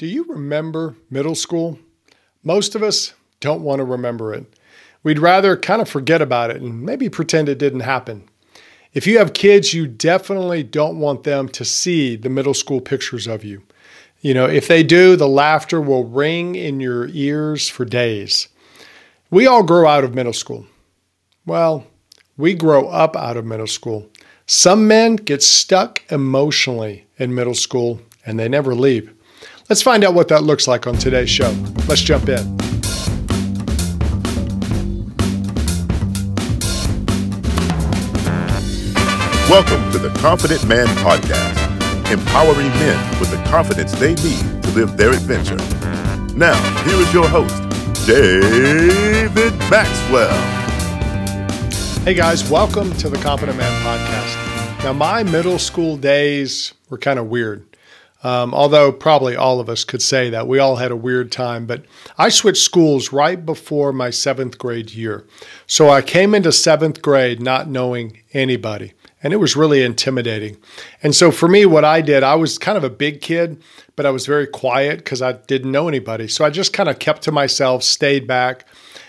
Do you remember middle school? Most of us don't want to remember it. We'd rather kind of forget about it and maybe pretend it didn't happen. If you have kids, you definitely don't want them to see the middle school pictures of you. You know, if they do, the laughter will ring in your ears for days. We all grow out of middle school. Well, we grow up out of middle school. Some men get stuck emotionally in middle school and they never leave. Let's find out what that looks like on today's show. Let's jump in. Welcome to the Confident Man Podcast, empowering men with the confidence they need to live their adventure. Now, here is your host, David Maxwell. Hey guys, welcome to the Confident Man Podcast. Now, my middle school days were kind of weird. Um, although probably all of us could say that. We all had a weird time, but I switched schools right before my seventh grade year. So I came into seventh grade not knowing anybody, and it was really intimidating. And so for me, what I did, I was kind of a big kid, but I was very quiet because I didn't know anybody. So I just kind of kept to myself, stayed back.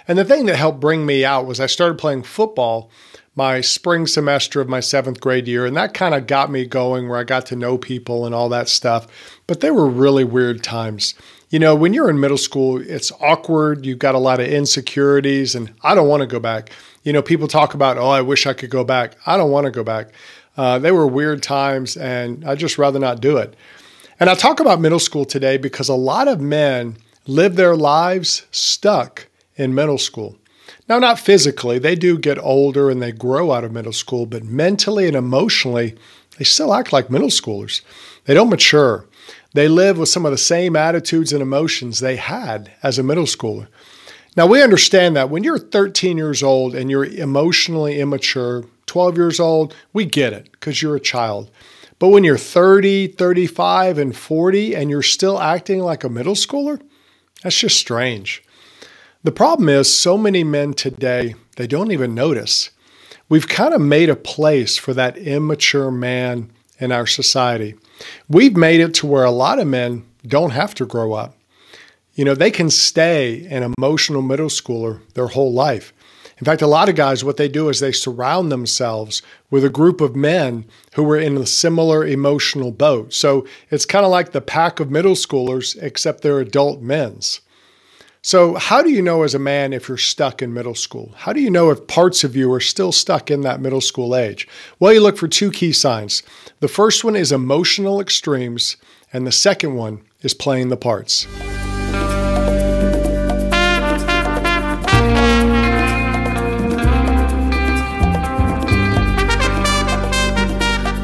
And the thing that helped bring me out was I started playing football my spring semester of my seventh grade year. And that kind of got me going where I got to know people and all that stuff. But they were really weird times. You know, when you're in middle school, it's awkward. You've got a lot of insecurities, and I don't want to go back. You know, people talk about, oh, I wish I could go back. I don't want to go back. Uh, they were weird times, and I'd just rather not do it. And I talk about middle school today because a lot of men live their lives stuck in middle school. Now, not physically, they do get older and they grow out of middle school, but mentally and emotionally, they still act like middle schoolers. They don't mature. They live with some of the same attitudes and emotions they had as a middle schooler. Now, we understand that when you're 13 years old and you're emotionally immature, 12 years old, we get it because you're a child. But when you're 30, 35, and 40 and you're still acting like a middle schooler, that's just strange. The problem is, so many men today, they don't even notice. We've kind of made a place for that immature man in our society. We've made it to where a lot of men don't have to grow up. You know, they can stay an emotional middle schooler their whole life. In fact, a lot of guys, what they do is they surround themselves with a group of men who are in a similar emotional boat. So it's kind of like the pack of middle schoolers, except they're adult men's. So, how do you know as a man if you're stuck in middle school? How do you know if parts of you are still stuck in that middle school age? Well, you look for two key signs. The first one is emotional extremes, and the second one is playing the parts.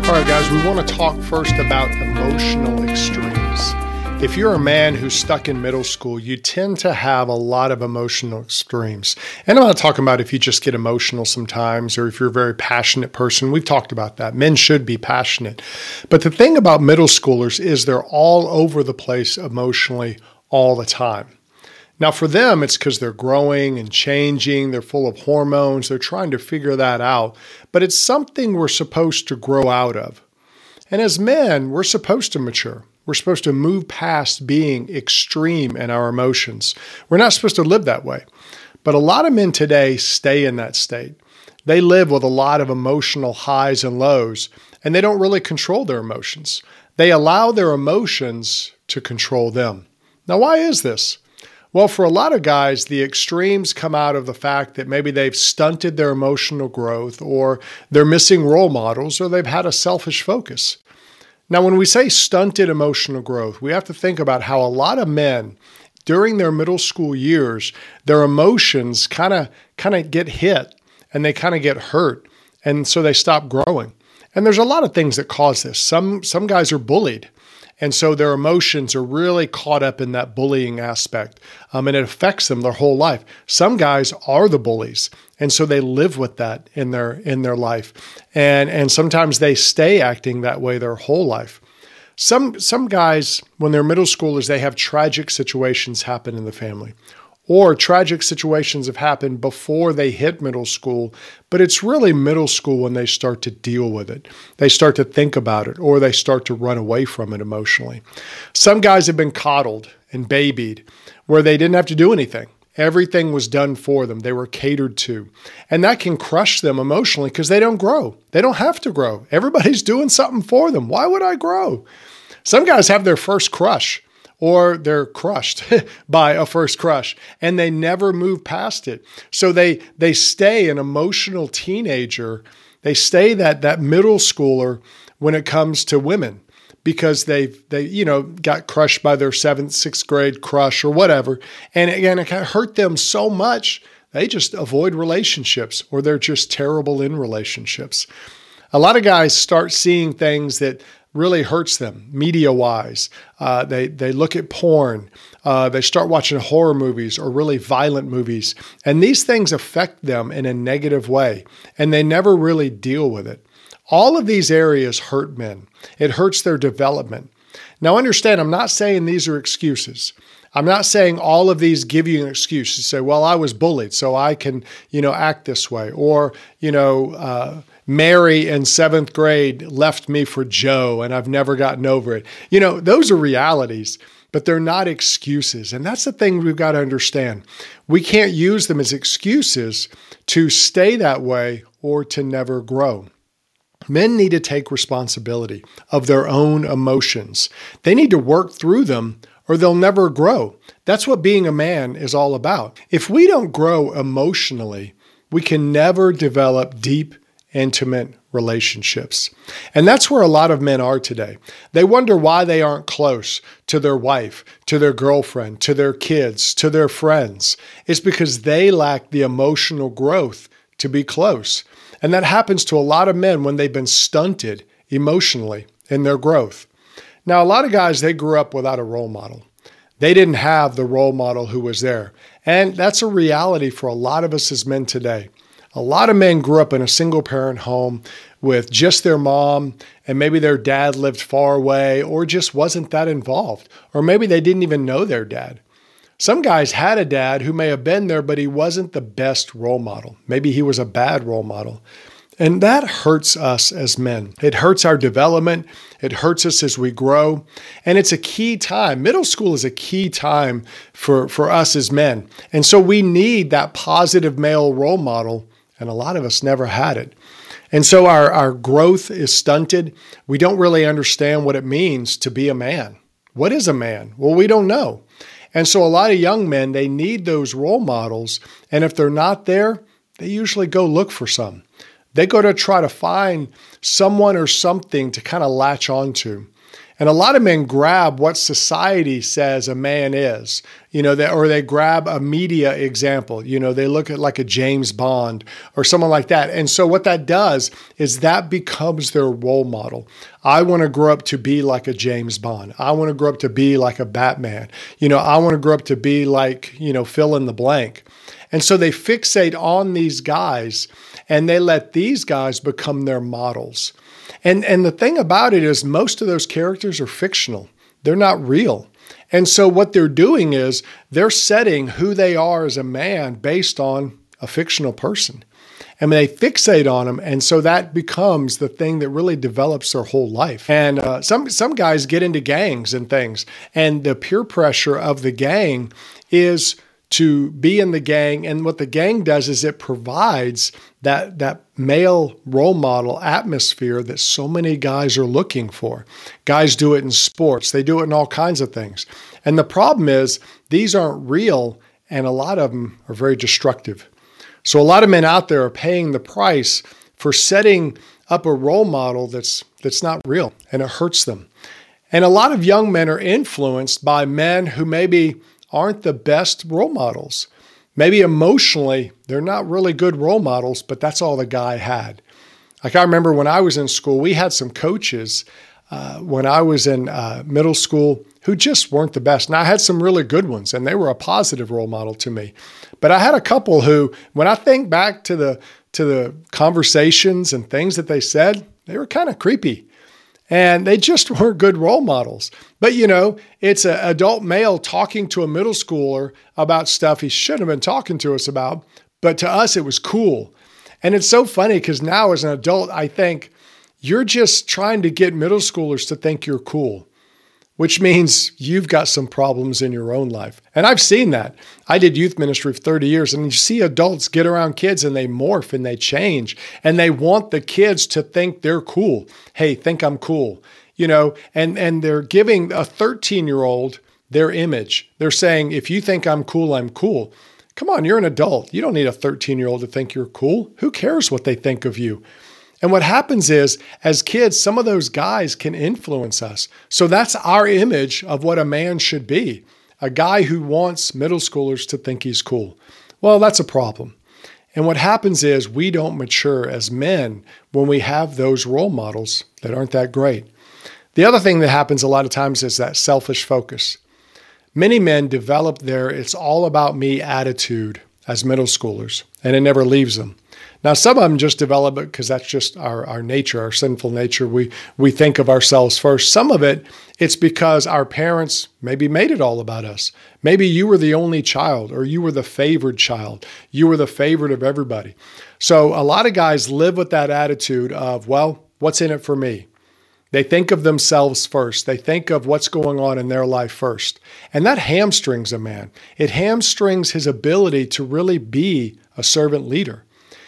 All right, guys, we want to talk first about emotional extremes. If you're a man who's stuck in middle school, you tend to have a lot of emotional extremes. And I'm not talking about if you just get emotional sometimes or if you're a very passionate person. We've talked about that. Men should be passionate. But the thing about middle schoolers is they're all over the place emotionally all the time. Now, for them, it's because they're growing and changing. They're full of hormones. They're trying to figure that out. But it's something we're supposed to grow out of. And as men, we're supposed to mature. We're supposed to move past being extreme in our emotions. We're not supposed to live that way. But a lot of men today stay in that state. They live with a lot of emotional highs and lows, and they don't really control their emotions. They allow their emotions to control them. Now, why is this? Well, for a lot of guys, the extremes come out of the fact that maybe they've stunted their emotional growth, or they're missing role models, or they've had a selfish focus. Now, when we say stunted emotional growth, we have to think about how a lot of men during their middle school years, their emotions kind of kind of get hit and they kind of get hurt and so they stop growing. And there's a lot of things that cause this. Some some guys are bullied and so their emotions are really caught up in that bullying aspect. Um, and it affects them their whole life. Some guys are the bullies. And so they live with that in their in their life. And and sometimes they stay acting that way their whole life. Some some guys, when they're middle schoolers, they have tragic situations happen in the family. Or tragic situations have happened before they hit middle school, but it's really middle school when they start to deal with it. They start to think about it or they start to run away from it emotionally. Some guys have been coddled and babied where they didn't have to do anything. Everything was done for them. They were catered to. And that can crush them emotionally because they don't grow. They don't have to grow. Everybody's doing something for them. Why would I grow? Some guys have their first crush or they're crushed by a first crush and they never move past it. So they they stay an emotional teenager. They stay that that middle schooler when it comes to women because they've they you know got crushed by their seventh sixth grade crush or whatever and again it hurt them so much they just avoid relationships or they're just terrible in relationships a lot of guys start seeing things that really hurts them media wise. Uh, they, they look at porn, uh, they start watching horror movies or really violent movies, and these things affect them in a negative way, and they never really deal with it. All of these areas hurt men, it hurts their development. Now, understand, I'm not saying these are excuses. I'm not saying all of these give you an excuse to say, well, I was bullied, so I can, you know, act this way. Or, you know, uh, Mary in seventh grade left me for Joe and I've never gotten over it. You know, those are realities, but they're not excuses. And that's the thing we've got to understand. We can't use them as excuses to stay that way or to never grow. Men need to take responsibility of their own emotions. They need to work through them or they'll never grow. That's what being a man is all about. If we don't grow emotionally, we can never develop deep intimate relationships. And that's where a lot of men are today. They wonder why they aren't close to their wife, to their girlfriend, to their kids, to their friends. It's because they lack the emotional growth to be close. And that happens to a lot of men when they've been stunted emotionally in their growth. Now, a lot of guys, they grew up without a role model. They didn't have the role model who was there. And that's a reality for a lot of us as men today. A lot of men grew up in a single parent home with just their mom, and maybe their dad lived far away or just wasn't that involved, or maybe they didn't even know their dad. Some guys had a dad who may have been there, but he wasn't the best role model. Maybe he was a bad role model. And that hurts us as men. It hurts our development. It hurts us as we grow. And it's a key time. Middle school is a key time for, for us as men. And so we need that positive male role model and a lot of us never had it. And so our, our growth is stunted. We don't really understand what it means to be a man. What is a man? Well, we don't know. And so a lot of young men, they need those role models. And if they're not there, they usually go look for some. They go to try to find someone or something to kind of latch onto. And a lot of men grab what society says a man is, you know, they, or they grab a media example, you know, they look at like a James Bond or someone like that. And so what that does is that becomes their role model. I want to grow up to be like a James Bond. I want to grow up to be like a Batman. You know, I want to grow up to be like, you know, fill in the blank. And so they fixate on these guys and they let these guys become their models. And and the thing about it is most of those characters are fictional. They're not real. And so what they're doing is they're setting who they are as a man based on a fictional person. And they fixate on them, and so that becomes the thing that really develops their whole life. And uh, some some guys get into gangs and things, and the peer pressure of the gang is to be in the gang. And what the gang does is it provides that, that male role model atmosphere that so many guys are looking for. Guys do it in sports, they do it in all kinds of things. And the problem is, these aren't real, and a lot of them are very destructive. So, a lot of men out there are paying the price for setting up a role model that's, that's not real, and it hurts them. And a lot of young men are influenced by men who maybe aren't the best role models. Maybe emotionally, they're not really good role models, but that's all the guy had. Like I remember when I was in school, we had some coaches uh, when I was in uh, middle school who just weren't the best. And I had some really good ones, and they were a positive role model to me. But I had a couple who, when I think back to the to the conversations and things that they said, they were kind of creepy. And they just weren't good role models. But you know, it's an adult male talking to a middle schooler about stuff he shouldn't have been talking to us about, but to us it was cool. And it's so funny because now as an adult, I think you're just trying to get middle schoolers to think you're cool which means you've got some problems in your own life. And I've seen that. I did youth ministry for 30 years, and you see adults get around kids and they morph and they change, and they want the kids to think they're cool. Hey, think I'm cool. You know, and and they're giving a 13-year-old their image. They're saying, if you think I'm cool, I'm cool. Come on, you're an adult. You don't need a 13-year-old to think you're cool. Who cares what they think of you? And what happens is, as kids, some of those guys can influence us. So that's our image of what a man should be a guy who wants middle schoolers to think he's cool. Well, that's a problem. And what happens is, we don't mature as men when we have those role models that aren't that great. The other thing that happens a lot of times is that selfish focus. Many men develop their it's all about me attitude as middle schoolers, and it never leaves them. Now, some of them just develop it because that's just our, our nature, our sinful nature. We, we think of ourselves first. Some of it, it's because our parents maybe made it all about us. Maybe you were the only child or you were the favored child. You were the favorite of everybody. So a lot of guys live with that attitude of, well, what's in it for me? They think of themselves first. They think of what's going on in their life first. And that hamstrings a man. It hamstrings his ability to really be a servant leader.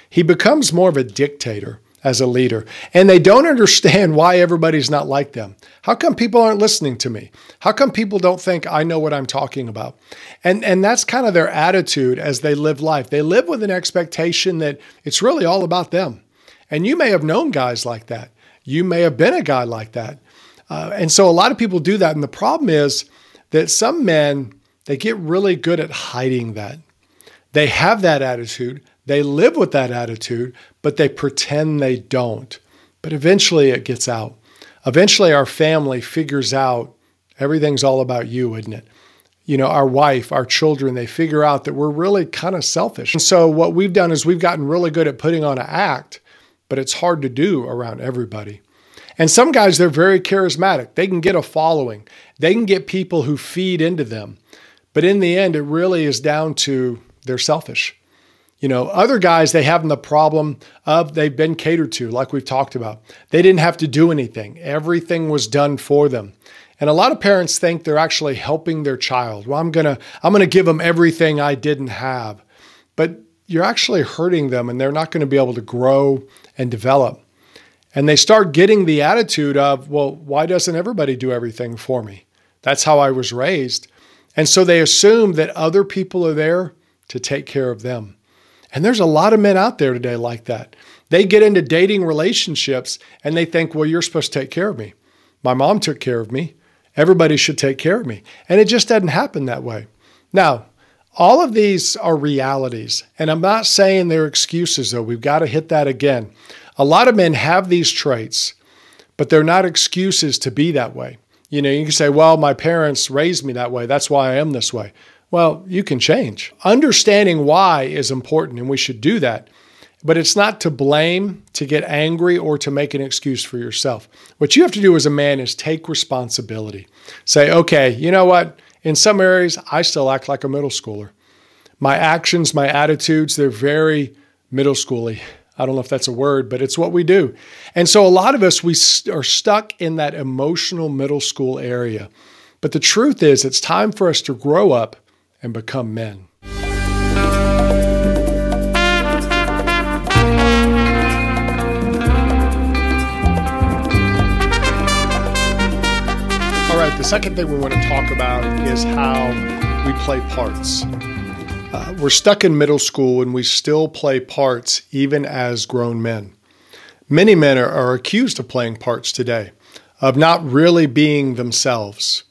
He becomes more of a dictator as a leader. And they don't understand why everybody's not like them. How come people aren't listening to me? How come people don't think I know what I'm talking about? And and that's kind of their attitude as they live life. They live with an expectation that it's really all about them. And you may have known guys like that. You may have been a guy like that. Uh, and so a lot of people do that. And the problem is that some men, they get really good at hiding that. They have that attitude. They live with that attitude, but they pretend they don't. But eventually it gets out. Eventually our family figures out everything's all about you, isn't it? You know, our wife, our children, they figure out that we're really kind of selfish. And so what we've done is we've gotten really good at putting on an act, but it's hard to do around everybody. And some guys, they're very charismatic. They can get a following, they can get people who feed into them. But in the end, it really is down to they're selfish. You know, other guys, they have the problem of they've been catered to, like we've talked about. They didn't have to do anything, everything was done for them. And a lot of parents think they're actually helping their child. Well, I'm going to I'm going to give them everything I didn't have. But you're actually hurting them and they're not going to be able to grow and develop. And they start getting the attitude of, well, why doesn't everybody do everything for me? That's how I was raised. And so they assume that other people are there to take care of them. And there's a lot of men out there today like that. They get into dating relationships and they think, well, you're supposed to take care of me. My mom took care of me. Everybody should take care of me. And it just doesn't happen that way. Now, all of these are realities. And I'm not saying they're excuses, though. We've got to hit that again. A lot of men have these traits, but they're not excuses to be that way. You know, you can say, well, my parents raised me that way. That's why I am this way. Well, you can change. Understanding why is important, and we should do that. But it's not to blame, to get angry, or to make an excuse for yourself. What you have to do as a man is take responsibility. Say, okay, you know what? In some areas, I still act like a middle schooler. My actions, my attitudes, they're very middle schooly. I don't know if that's a word, but it's what we do. And so a lot of us, we are stuck in that emotional middle school area. But the truth is, it's time for us to grow up and become men. All right, the second thing we want to talk about is how we play parts. Uh, we're stuck in middle school and we still play parts even as grown men. Many men are, are accused of playing parts today, of not really being themselves.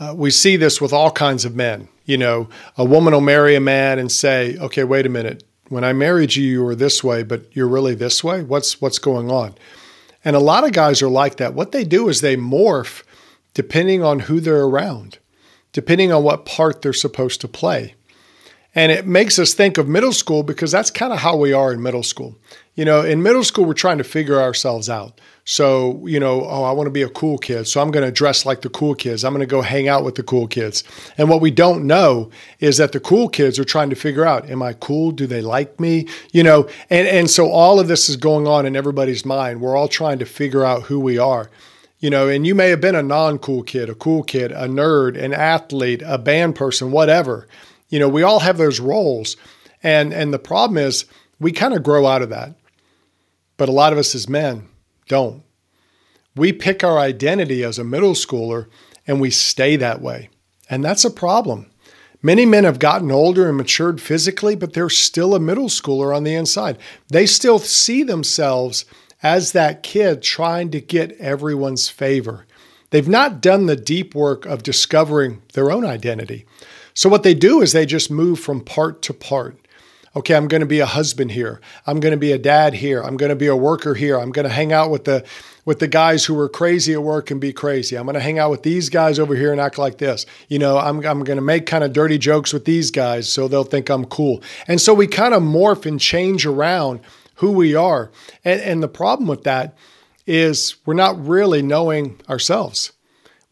Uh, we see this with all kinds of men. You know, a woman will marry a man and say, "Okay, wait a minute. When I married you, you were this way, but you're really this way. What's what's going on?" And a lot of guys are like that. What they do is they morph depending on who they're around, depending on what part they're supposed to play. And it makes us think of middle school because that's kind of how we are in middle school. You know, in middle school, we're trying to figure ourselves out. So, you know, oh, I want to be a cool kid. So I'm going to dress like the cool kids. I'm going to go hang out with the cool kids. And what we don't know is that the cool kids are trying to figure out, am I cool? Do they like me? You know, and, and so all of this is going on in everybody's mind. We're all trying to figure out who we are. You know, and you may have been a non cool kid, a cool kid, a nerd, an athlete, a band person, whatever. You know, we all have those roles. And and the problem is we kind of grow out of that. But a lot of us as men don't. We pick our identity as a middle schooler and we stay that way. And that's a problem. Many men have gotten older and matured physically, but they're still a middle schooler on the inside. They still see themselves as that kid trying to get everyone's favor. They've not done the deep work of discovering their own identity. So, what they do is they just move from part to part. Okay, I'm going to be a husband here. I'm going to be a dad here. I'm going to be a worker here. I'm going to hang out with the with the guys who are crazy at work and be crazy. I'm going to hang out with these guys over here and act like this. You know, I'm, I'm going to make kind of dirty jokes with these guys so they'll think I'm cool. And so we kind of morph and change around who we are. And, and the problem with that is we're not really knowing ourselves.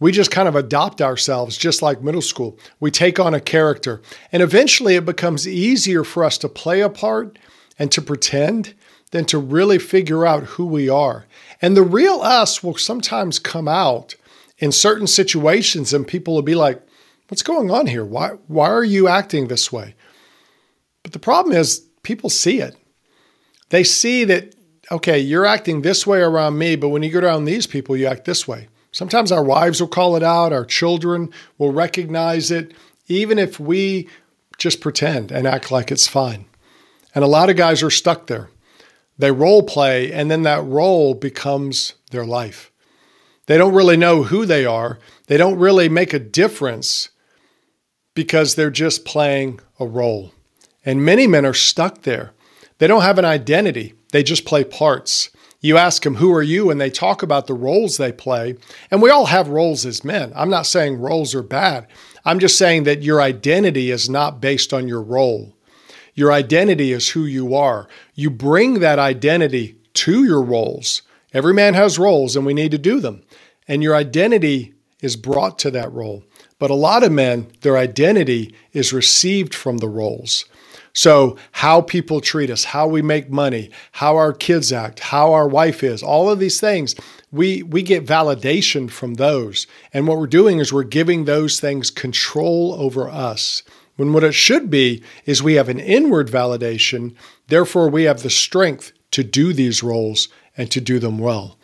We just kind of adopt ourselves, just like middle school. We take on a character, and eventually it becomes easier for us to play a part and to pretend than to really figure out who we are. And the real us will sometimes come out in certain situations, and people will be like, What's going on here? Why, why are you acting this way? But the problem is, people see it. They see that, okay, you're acting this way around me, but when you go around these people, you act this way. Sometimes our wives will call it out, our children will recognize it, even if we just pretend and act like it's fine. And a lot of guys are stuck there. They role play, and then that role becomes their life. They don't really know who they are, they don't really make a difference because they're just playing a role. And many men are stuck there. They don't have an identity, they just play parts. You ask them, Who are you? and they talk about the roles they play. And we all have roles as men. I'm not saying roles are bad. I'm just saying that your identity is not based on your role. Your identity is who you are. You bring that identity to your roles. Every man has roles and we need to do them. And your identity is brought to that role. But a lot of men, their identity is received from the roles. So, how people treat us, how we make money, how our kids act, how our wife is, all of these things, we, we get validation from those. And what we're doing is we're giving those things control over us. When what it should be is we have an inward validation, therefore, we have the strength to do these roles and to do them well.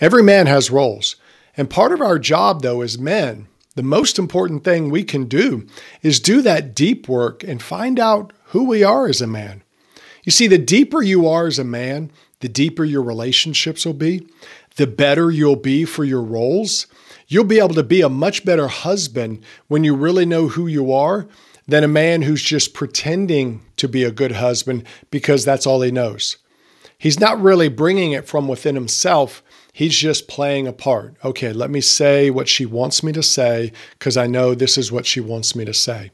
Every man has roles. And part of our job, though, as men, the most important thing we can do is do that deep work and find out who we are as a man. You see, the deeper you are as a man, the deeper your relationships will be, the better you'll be for your roles. You'll be able to be a much better husband when you really know who you are than a man who's just pretending to be a good husband because that's all he knows. He's not really bringing it from within himself. He's just playing a part. Okay, let me say what she wants me to say because I know this is what she wants me to say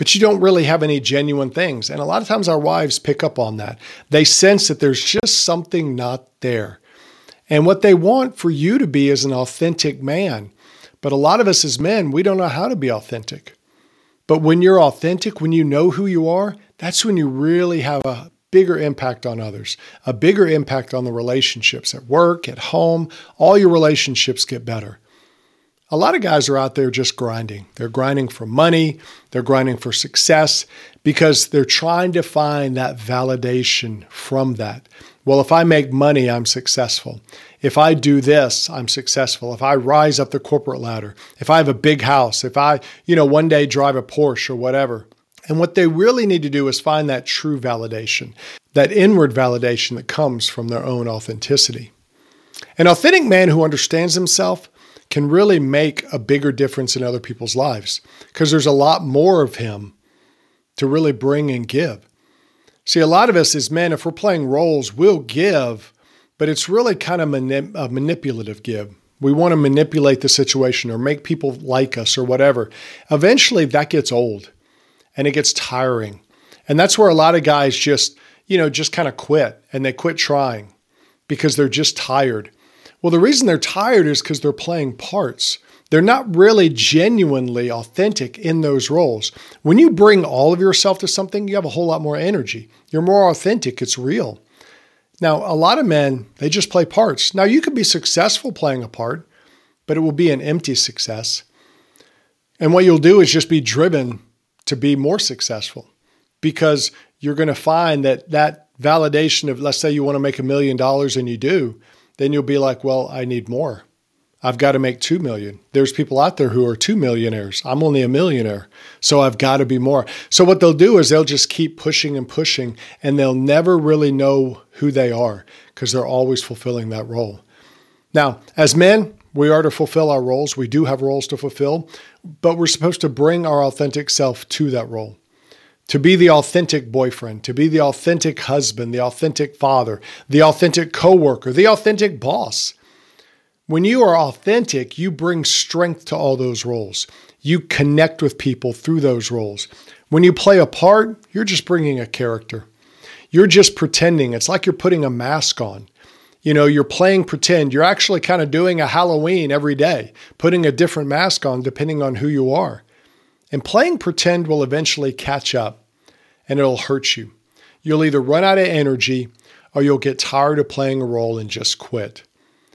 but you don't really have any genuine things. And a lot of times our wives pick up on that. They sense that there's just something not there. And what they want for you to be is an authentic man. But a lot of us as men, we don't know how to be authentic. But when you're authentic, when you know who you are, that's when you really have a bigger impact on others, a bigger impact on the relationships at work, at home. All your relationships get better. A lot of guys are out there just grinding. They're grinding for money, they're grinding for success because they're trying to find that validation from that. Well, if I make money, I'm successful. If I do this, I'm successful. If I rise up the corporate ladder, if I have a big house, if I, you know, one day drive a Porsche or whatever. And what they really need to do is find that true validation, that inward validation that comes from their own authenticity. An authentic man who understands himself can really make a bigger difference in other people's lives because there's a lot more of him to really bring and give. See, a lot of us as men, if we're playing roles, we'll give, but it's really kind of manip- a manipulative give. We want to manipulate the situation or make people like us or whatever. Eventually, that gets old. and it gets tiring. And that's where a lot of guys just, you know, just kind of quit and they quit trying because they're just tired. Well, the reason they're tired is because they're playing parts. They're not really genuinely authentic in those roles. When you bring all of yourself to something, you have a whole lot more energy. You're more authentic, it's real. Now, a lot of men, they just play parts. Now, you could be successful playing a part, but it will be an empty success. And what you'll do is just be driven to be more successful because you're going to find that that validation of, let's say you want to make a million dollars and you do, then you'll be like, well, I need more. I've got to make 2 million. There's people out there who are 2 millionaires. I'm only a millionaire. So I've got to be more. So what they'll do is they'll just keep pushing and pushing and they'll never really know who they are because they're always fulfilling that role. Now, as men, we are to fulfill our roles. We do have roles to fulfill, but we're supposed to bring our authentic self to that role. To be the authentic boyfriend, to be the authentic husband, the authentic father, the authentic coworker, the authentic boss. When you are authentic, you bring strength to all those roles. You connect with people through those roles. When you play a part, you're just bringing a character. You're just pretending. It's like you're putting a mask on. You know, you're playing pretend. You're actually kind of doing a Halloween every day, putting a different mask on depending on who you are. And playing pretend will eventually catch up and it'll hurt you. You'll either run out of energy or you'll get tired of playing a role and just quit.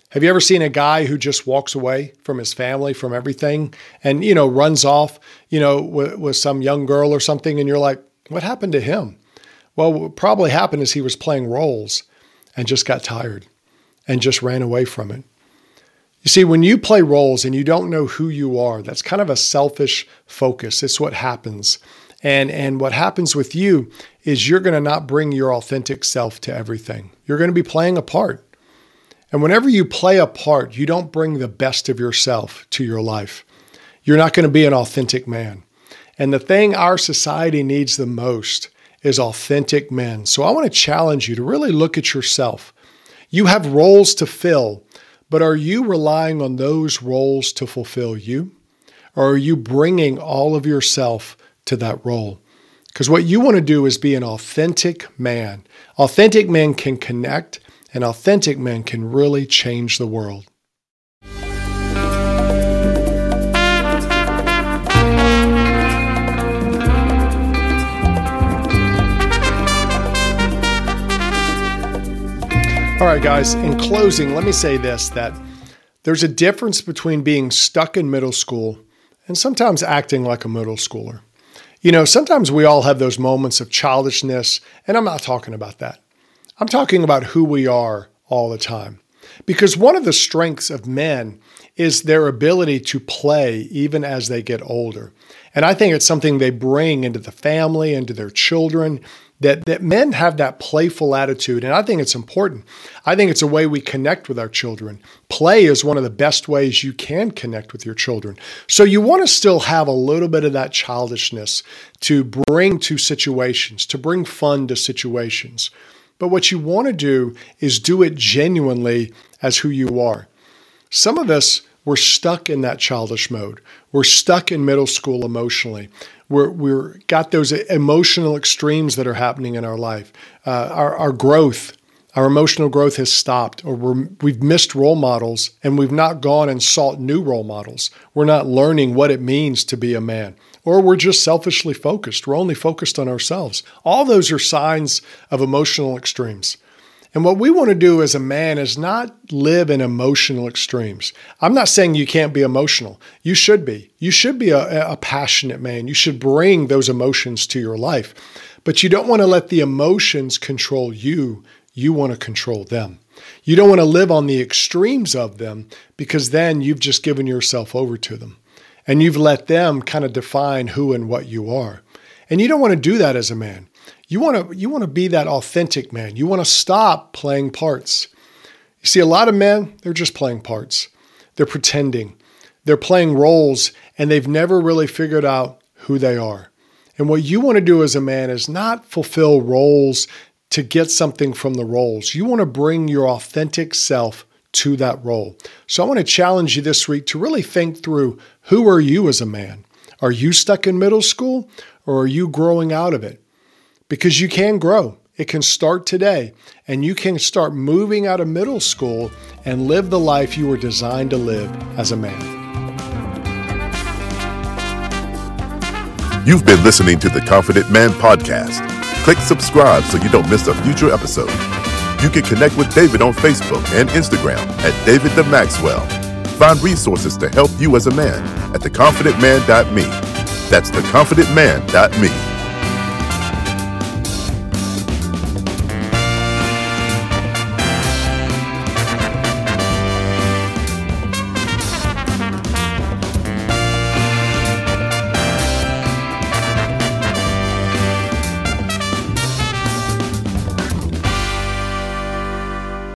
Have you ever seen a guy who just walks away from his family, from everything, and you know runs off, you know, with, with some young girl or something, and you're like, what happened to him? Well, what probably happened is he was playing roles and just got tired and just ran away from it. You see, when you play roles and you don't know who you are, that's kind of a selfish focus. It's what happens. And, and what happens with you is you're going to not bring your authentic self to everything. You're going to be playing a part. And whenever you play a part, you don't bring the best of yourself to your life. You're not going to be an authentic man. And the thing our society needs the most is authentic men. So I want to challenge you to really look at yourself. You have roles to fill, but are you relying on those roles to fulfill you? Or are you bringing all of yourself to that role? Because what you want to do is be an authentic man. Authentic men can connect and authentic men can really change the world. All right, guys, in closing, let me say this that there's a difference between being stuck in middle school and sometimes acting like a middle schooler. You know, sometimes we all have those moments of childishness, and I'm not talking about that. I'm talking about who we are all the time. Because one of the strengths of men is their ability to play even as they get older. And I think it's something they bring into the family, into their children, that, that men have that playful attitude. And I think it's important. I think it's a way we connect with our children. Play is one of the best ways you can connect with your children. So you want to still have a little bit of that childishness to bring to situations, to bring fun to situations. But what you want to do is do it genuinely as who you are. Some of us, we're stuck in that childish mode. We're stuck in middle school emotionally. We're, we're got those emotional extremes that are happening in our life. Uh, our, our growth, our emotional growth has stopped, or we're, we've missed role models and we've not gone and sought new role models. We're not learning what it means to be a man or we're just selfishly focused. We're only focused on ourselves. All those are signs of emotional extremes. And what we want to do as a man is not live in emotional extremes. I'm not saying you can't be emotional. You should be. You should be a, a, passionate man. You should bring those emotions to your life. But you don't want to let the emotions control you. You want to control them. You don't want to live on the extremes of them because then you've just given yourself over to them and you've let them kind of define who and what you are. And you don't want to do that as a man. You want to you want to be that authentic man. You want to stop playing parts. You see a lot of men, they're just playing parts. They're pretending. They're playing roles and they've never really figured out who they are. And what you want to do as a man is not fulfill roles to get something from the roles. You want to bring your authentic self to that role. So I want to challenge you this week to really think through who are you as a man? Are you stuck in middle school or are you growing out of it? Because you can grow. It can start today, and you can start moving out of middle school and live the life you were designed to live as a man. You've been listening to the Confident Man Podcast. Click subscribe so you don't miss a future episode. You can connect with David on Facebook and Instagram at David the Maxwell. Find resources to help you as a man at theconfidentman.me. That's theconfidentman.me.